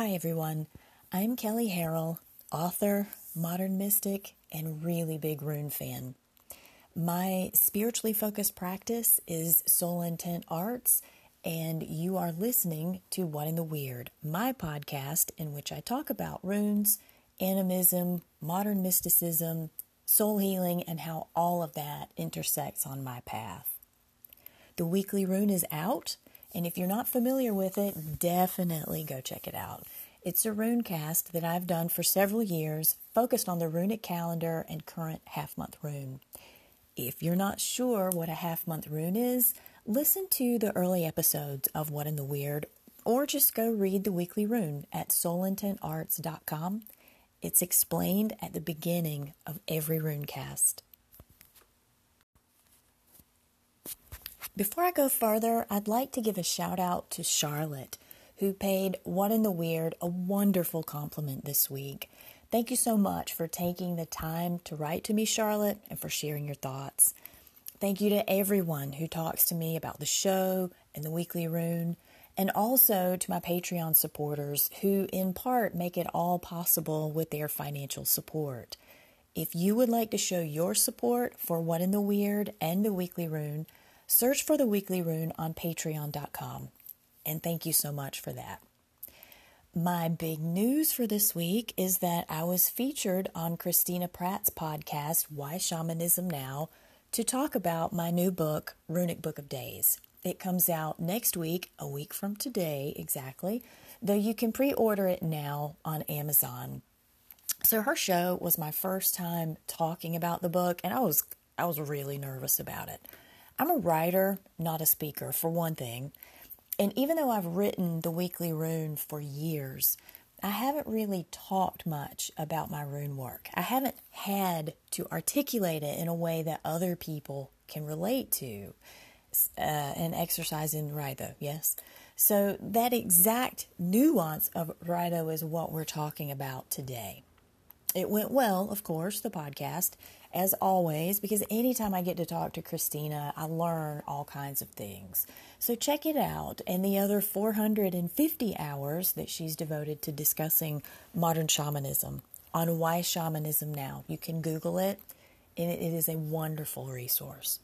Hi, everyone. I'm Kelly Harrell, author, modern mystic, and really big rune fan. My spiritually focused practice is Soul Intent Arts, and you are listening to What in the Weird, my podcast in which I talk about runes, animism, modern mysticism, soul healing, and how all of that intersects on my path. The weekly rune is out, and if you're not familiar with it, definitely go check it out. It's a rune cast that I've done for several years, focused on the runic calendar and current half month rune. If you're not sure what a half month rune is, listen to the early episodes of What in the Weird, or just go read the weekly rune at soulintentarts.com. It's explained at the beginning of every rune cast. Before I go further, I'd like to give a shout out to Charlotte, who paid What in the Weird a wonderful compliment this week. Thank you so much for taking the time to write to me, Charlotte, and for sharing your thoughts. Thank you to everyone who talks to me about the show and the weekly rune, and also to my Patreon supporters who, in part, make it all possible with their financial support. If you would like to show your support for What in the Weird and the weekly rune, search for the weekly rune on patreon.com. And thank you so much for that. My big news for this week is that I was featured on Christina Pratt's podcast, Why Shamanism Now, to talk about my new book, Runic Book of Days. It comes out next week, a week from today exactly, though you can pre order it now on Amazon. So her show was my first time talking about the book, and I was I was really nervous about it. I'm a writer, not a speaker, for one thing. And even though I've written the weekly rune for years, I haven't really talked much about my rune work. I haven't had to articulate it in a way that other people can relate to. Uh, an exercise in Raidho, yes? So, that exact nuance of Raidho is what we're talking about today. It went well, of course, the podcast, as always, because anytime I get to talk to Christina, I learn all kinds of things. So check it out and the other 450 hours that she's devoted to discussing modern shamanism on Why Shamanism Now. You can Google it, and it is a wonderful resource.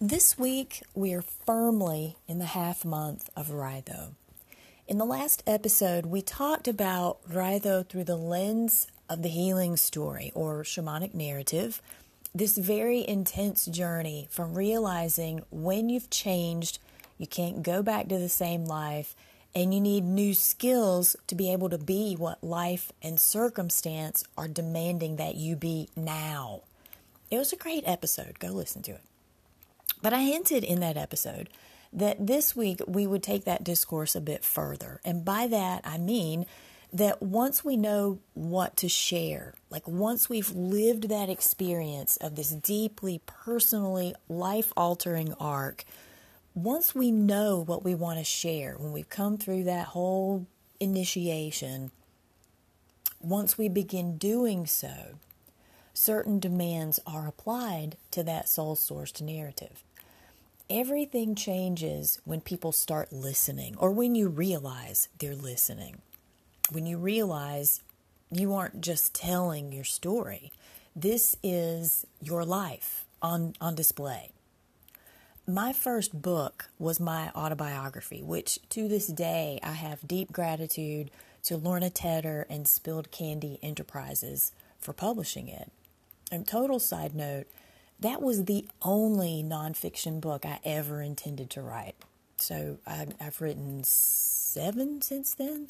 This week, we are firmly in the half month of Raidho. In the last episode, we talked about Raidho through the lens of the healing story or shamanic narrative. This very intense journey from realizing when you've changed, you can't go back to the same life, and you need new skills to be able to be what life and circumstance are demanding that you be now. It was a great episode. Go listen to it. But I hinted in that episode that this week we would take that discourse a bit further. And by that, I mean that once we know what to share, like once we've lived that experience of this deeply personally life altering arc, once we know what we want to share, when we've come through that whole initiation, once we begin doing so, certain demands are applied to that soul sourced narrative everything changes when people start listening or when you realize they're listening. When you realize you aren't just telling your story, this is your life on, on display. My first book was my autobiography, which to this day I have deep gratitude to Lorna Tedder and Spilled Candy Enterprises for publishing it. And total side note, that was the only nonfiction book I ever intended to write. So I, I've written seven since then.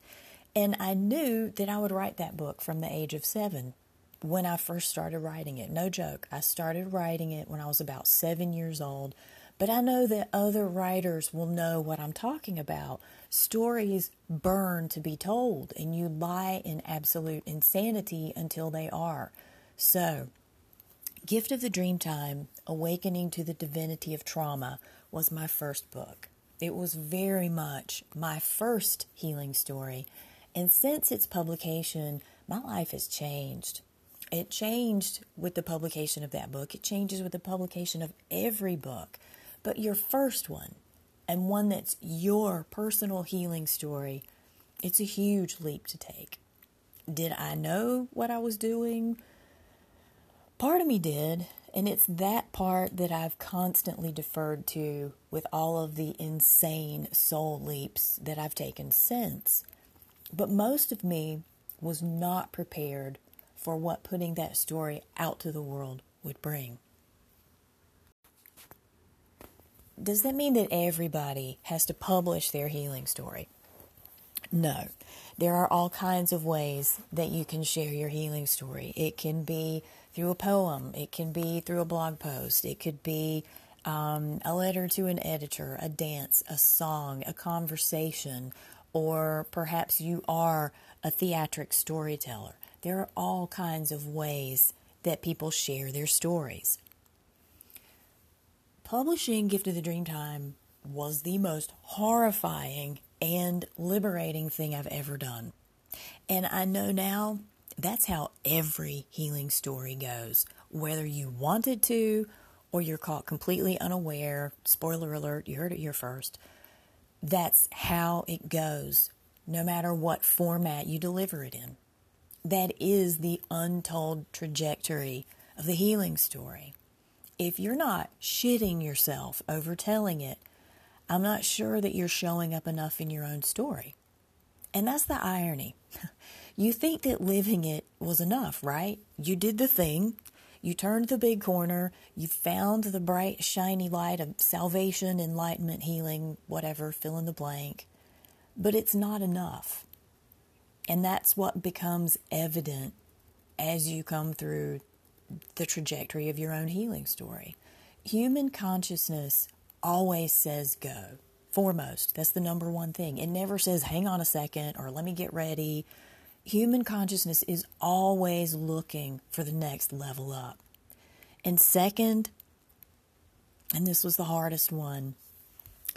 And I knew that I would write that book from the age of seven when I first started writing it. No joke. I started writing it when I was about seven years old. But I know that other writers will know what I'm talking about. Stories burn to be told, and you lie in absolute insanity until they are. So Gift of the Dreamtime Awakening to the Divinity of Trauma was my first book. It was very much my first healing story, and since its publication, my life has changed. It changed with the publication of that book, it changes with the publication of every book, but your first one, and one that's your personal healing story, it's a huge leap to take. Did I know what I was doing? Part of me did, and it's that part that I've constantly deferred to with all of the insane soul leaps that I've taken since. But most of me was not prepared for what putting that story out to the world would bring. Does that mean that everybody has to publish their healing story? No. There are all kinds of ways that you can share your healing story. It can be through a poem, it can be through a blog post, it could be um, a letter to an editor, a dance, a song, a conversation, or perhaps you are a theatric storyteller. There are all kinds of ways that people share their stories. Publishing Gift of the Dreamtime was the most horrifying and liberating thing I've ever done. And I know now that's how every healing story goes, whether you wanted to or you're caught completely unaware. Spoiler alert, you heard it here first. That's how it goes, no matter what format you deliver it in. That is the untold trajectory of the healing story. If you're not shitting yourself over telling it, I'm not sure that you're showing up enough in your own story. And that's the irony. You think that living it was enough, right? You did the thing, you turned the big corner, you found the bright, shiny light of salvation, enlightenment, healing, whatever, fill in the blank. But it's not enough. And that's what becomes evident as you come through the trajectory of your own healing story. Human consciousness always says go. Foremost, that's the number one thing. It never says, hang on a second, or let me get ready. Human consciousness is always looking for the next level up. And second, and this was the hardest one,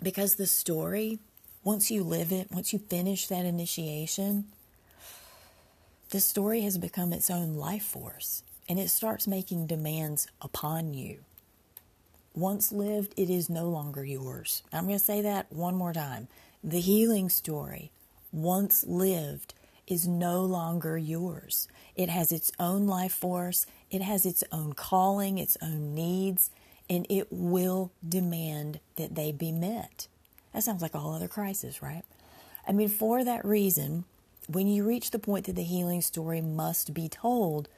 because the story, once you live it, once you finish that initiation, the story has become its own life force and it starts making demands upon you. Once lived, it is no longer yours. I'm going to say that one more time. The healing story, once lived, is no longer yours. It has its own life force, it has its own calling, its own needs, and it will demand that they be met. That sounds like all other crises, right? I mean, for that reason, when you reach the point that the healing story must be told,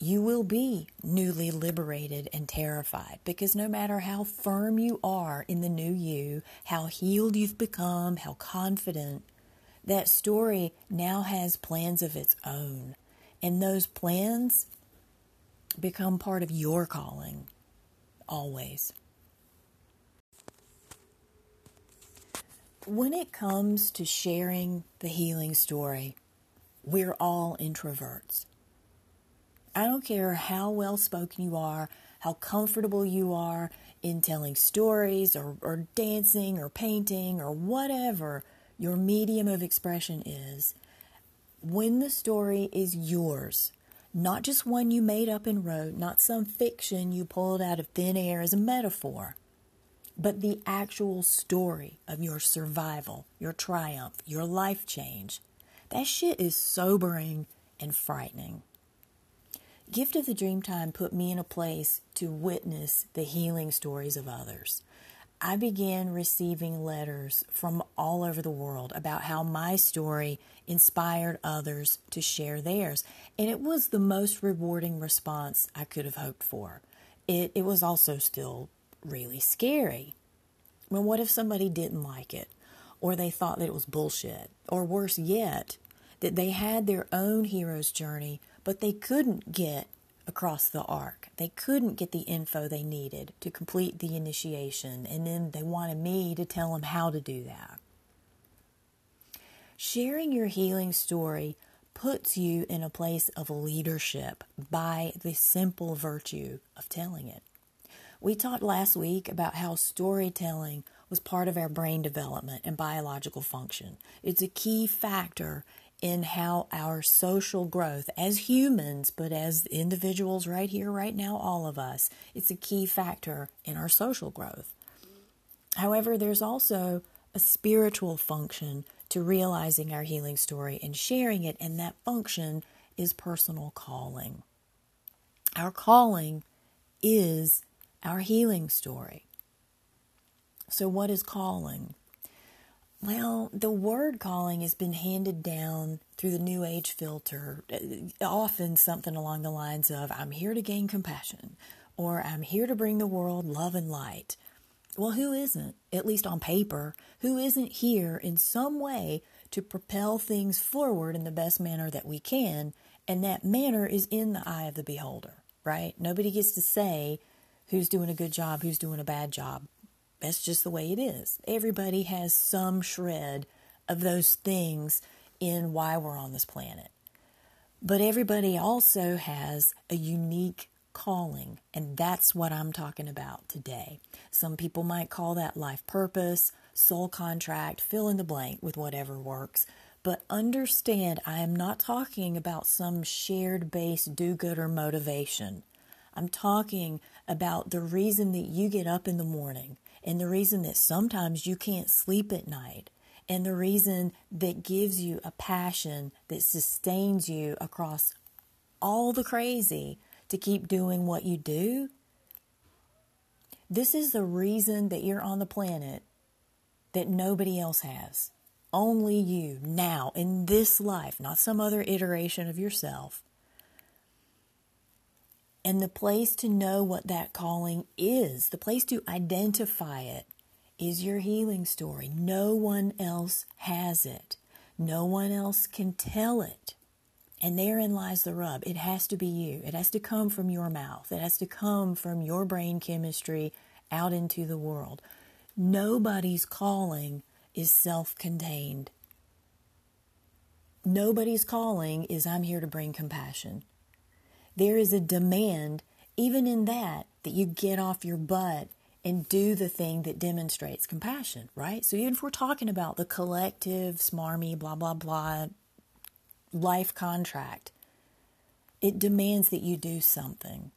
you will be newly liberated and terrified because no matter how firm you are in the new you, how healed you've become, how confident, that story now has plans of its own. And those plans become part of your calling, always. When it comes to sharing the healing story, we're all introverts. I don't care how well spoken you are, how comfortable you are in telling stories or, or dancing or painting or whatever your medium of expression is. When the story is yours, not just one you made up and wrote, not some fiction you pulled out of thin air as a metaphor, but the actual story of your survival, your triumph, your life change. That shit is sobering and frightening. Gift of the Dreamtime put me in a place to witness the healing stories of others. I began receiving letters from all over the world about how my story inspired others to share theirs. And it was the most rewarding response I could have hoped for. It, it was also still really scary. Well, what if somebody didn't like it? Or they thought that it was bullshit? Or worse yet, that they had their own hero's journey but they couldn't get across the arc. They couldn't get the info they needed to complete the initiation, and then they wanted me to tell them how to do that. Sharing your healing story puts you in a place of leadership by the simple virtue of telling it. We talked last week about how storytelling was part of our brain development and biological function. It's a key factor in how our social growth as humans, but as individuals right here, right now, all of us, it's a key factor in our social growth. However, there's also a spiritual function to realizing our healing story and sharing it, and that function is personal calling. Our calling is our healing story. So, what is calling? Well, the word calling has been handed down through the New Age filter, uh, often something along the lines of, I'm here to gain compassion, or I'm here to bring the world love and light. Well, who isn't, at least on paper, who isn't here in some way to propel things forward in the best manner that we can? And that manner is in the eye of the beholder, right? Nobody gets to say who's doing a good job, who's doing a bad job. That's just the way it is. Everybody has some shred of those things in why we're on this planet. But everybody also has a unique calling, and that's what I'm talking about today. Some people might call that life purpose, soul contract, fill in the blank with whatever works. But understand, I am not talking about some shared base do gooder motivation. I'm talking about the reason that you get up in the morning and the reason that sometimes you can't sleep at night and the reason that gives you a passion that sustains you across all the crazy to keep doing what you do. This is the reason that you're on the planet that nobody else has. Only you, now, in this life, not some other iteration of yourself. And the place to know what that calling is, the place to identify it, is your healing story. No one else has it. No one else can tell it. And therein lies the rub. It has to be you. It has to come from your mouth. It has to come from your brain chemistry out into the world. Nobody's calling is self contained. Nobody's calling is I'm here to bring compassion there is a demand, even in that, that you get off your butt and do the thing that demonstrates compassion, right? So even if we're talking about the collective, smarmy, blah, blah, blah life contract, it demands that you do something.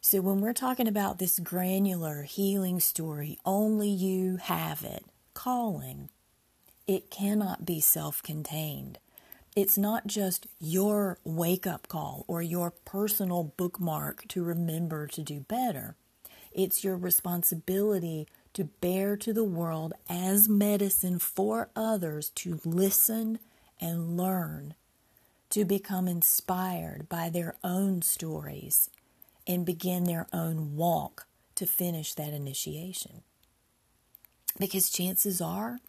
So when we're talking about this granular healing story, only you have it, calling, it cannot be self contained. It's not just your wake up call or your personal bookmark to remember to do better. It's your responsibility to bear to the world as medicine for others to listen and learn, to become inspired by their own stories and begin their own walk to finish that initiation. Because chances are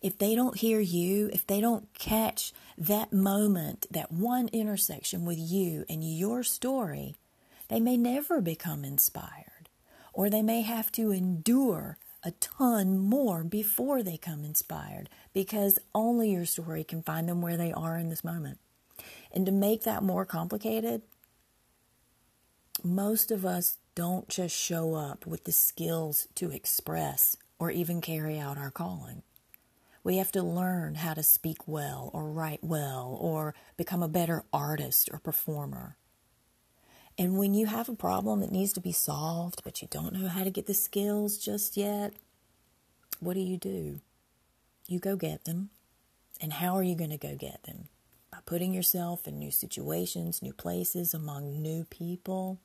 if they don't hear you, if they don't catch that moment, that one intersection with you and your story, they may never become inspired, or they may have to endure a ton more before they come inspired because only your story can find them where they are in this moment. And to make that more complicated, most of us don't just show up with the skills to express or even carry out our calling. We have to learn how to speak well or write well or become a better artist or performer. And when you have a problem that needs to be solved, but you don't know how to get the skills just yet, what do you do? You go get them. And how are you going to go get them? By putting yourself in new situations, new places, among new people.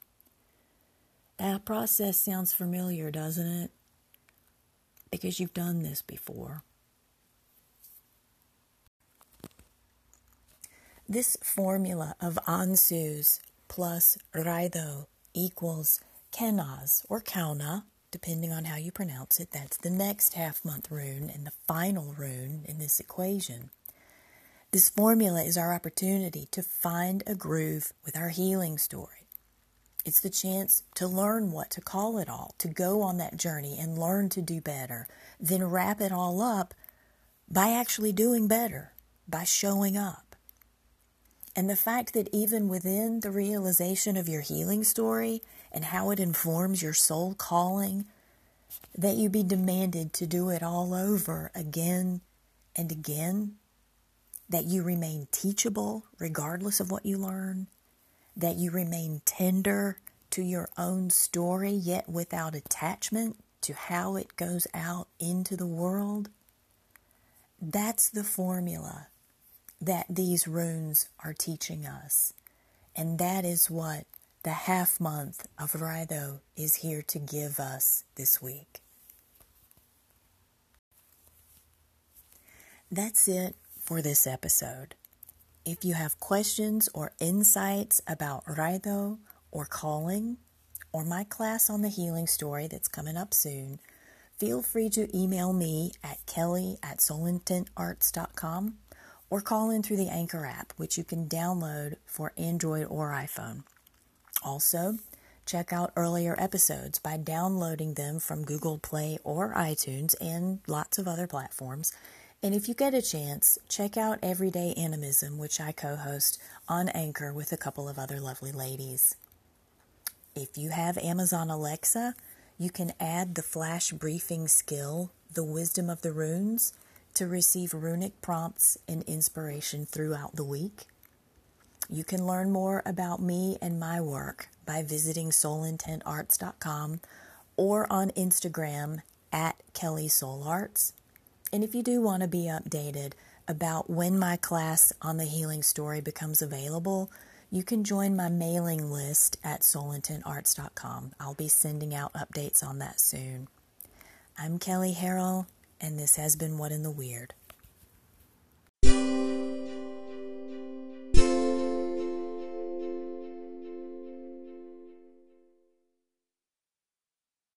That process sounds familiar, doesn't it? Because you've done this before. This formula of Ansuz plus Raidho equals Kenaz or Kauna, depending on how you pronounce it. That's the next half month rune and the final rune in this equation. This formula is our opportunity to find a groove with our healing story. It's the chance to learn what to call it all, to go on that journey and learn to do better, then wrap it all up by actually doing better, by showing up. And the fact that even within the realization of your healing story and how it informs your soul calling, that you be demanded to do it all over again and again, that you remain teachable regardless of what you learn, that you remain tender to your own story yet without attachment to how it goes out into the world, that's the formula that these runes are teaching us. And that is what the half month of Raidho is here to give us this week. That's it for this episode. If you have questions or insights about Raidho or calling or my class on the healing story that's coming up soon, feel free to email me at kelly at soulintentarts.com or call in through the Anchor app, which you can download for Android or iPhone. Also, check out earlier episodes by downloading them from Google Play or iTunes and lots of other platforms and if you get a chance, check out Everyday Animism, which I co host on Anchor with a couple of other lovely ladies. If you have Amazon Alexa, you can add the flash briefing skill, The Wisdom of the Runes, to receive runic prompts and inspiration throughout the week. You can learn more about me and my work by visiting soulintentarts.com or on Instagram at Kelly Soul Arts. And if you do want to be updated about when my class on the healing story becomes available, you can join my mailing list at soulintentarts.com. I'll be sending out updates on that soon. I'm Kelly Harrell, and this has been What in the Weird.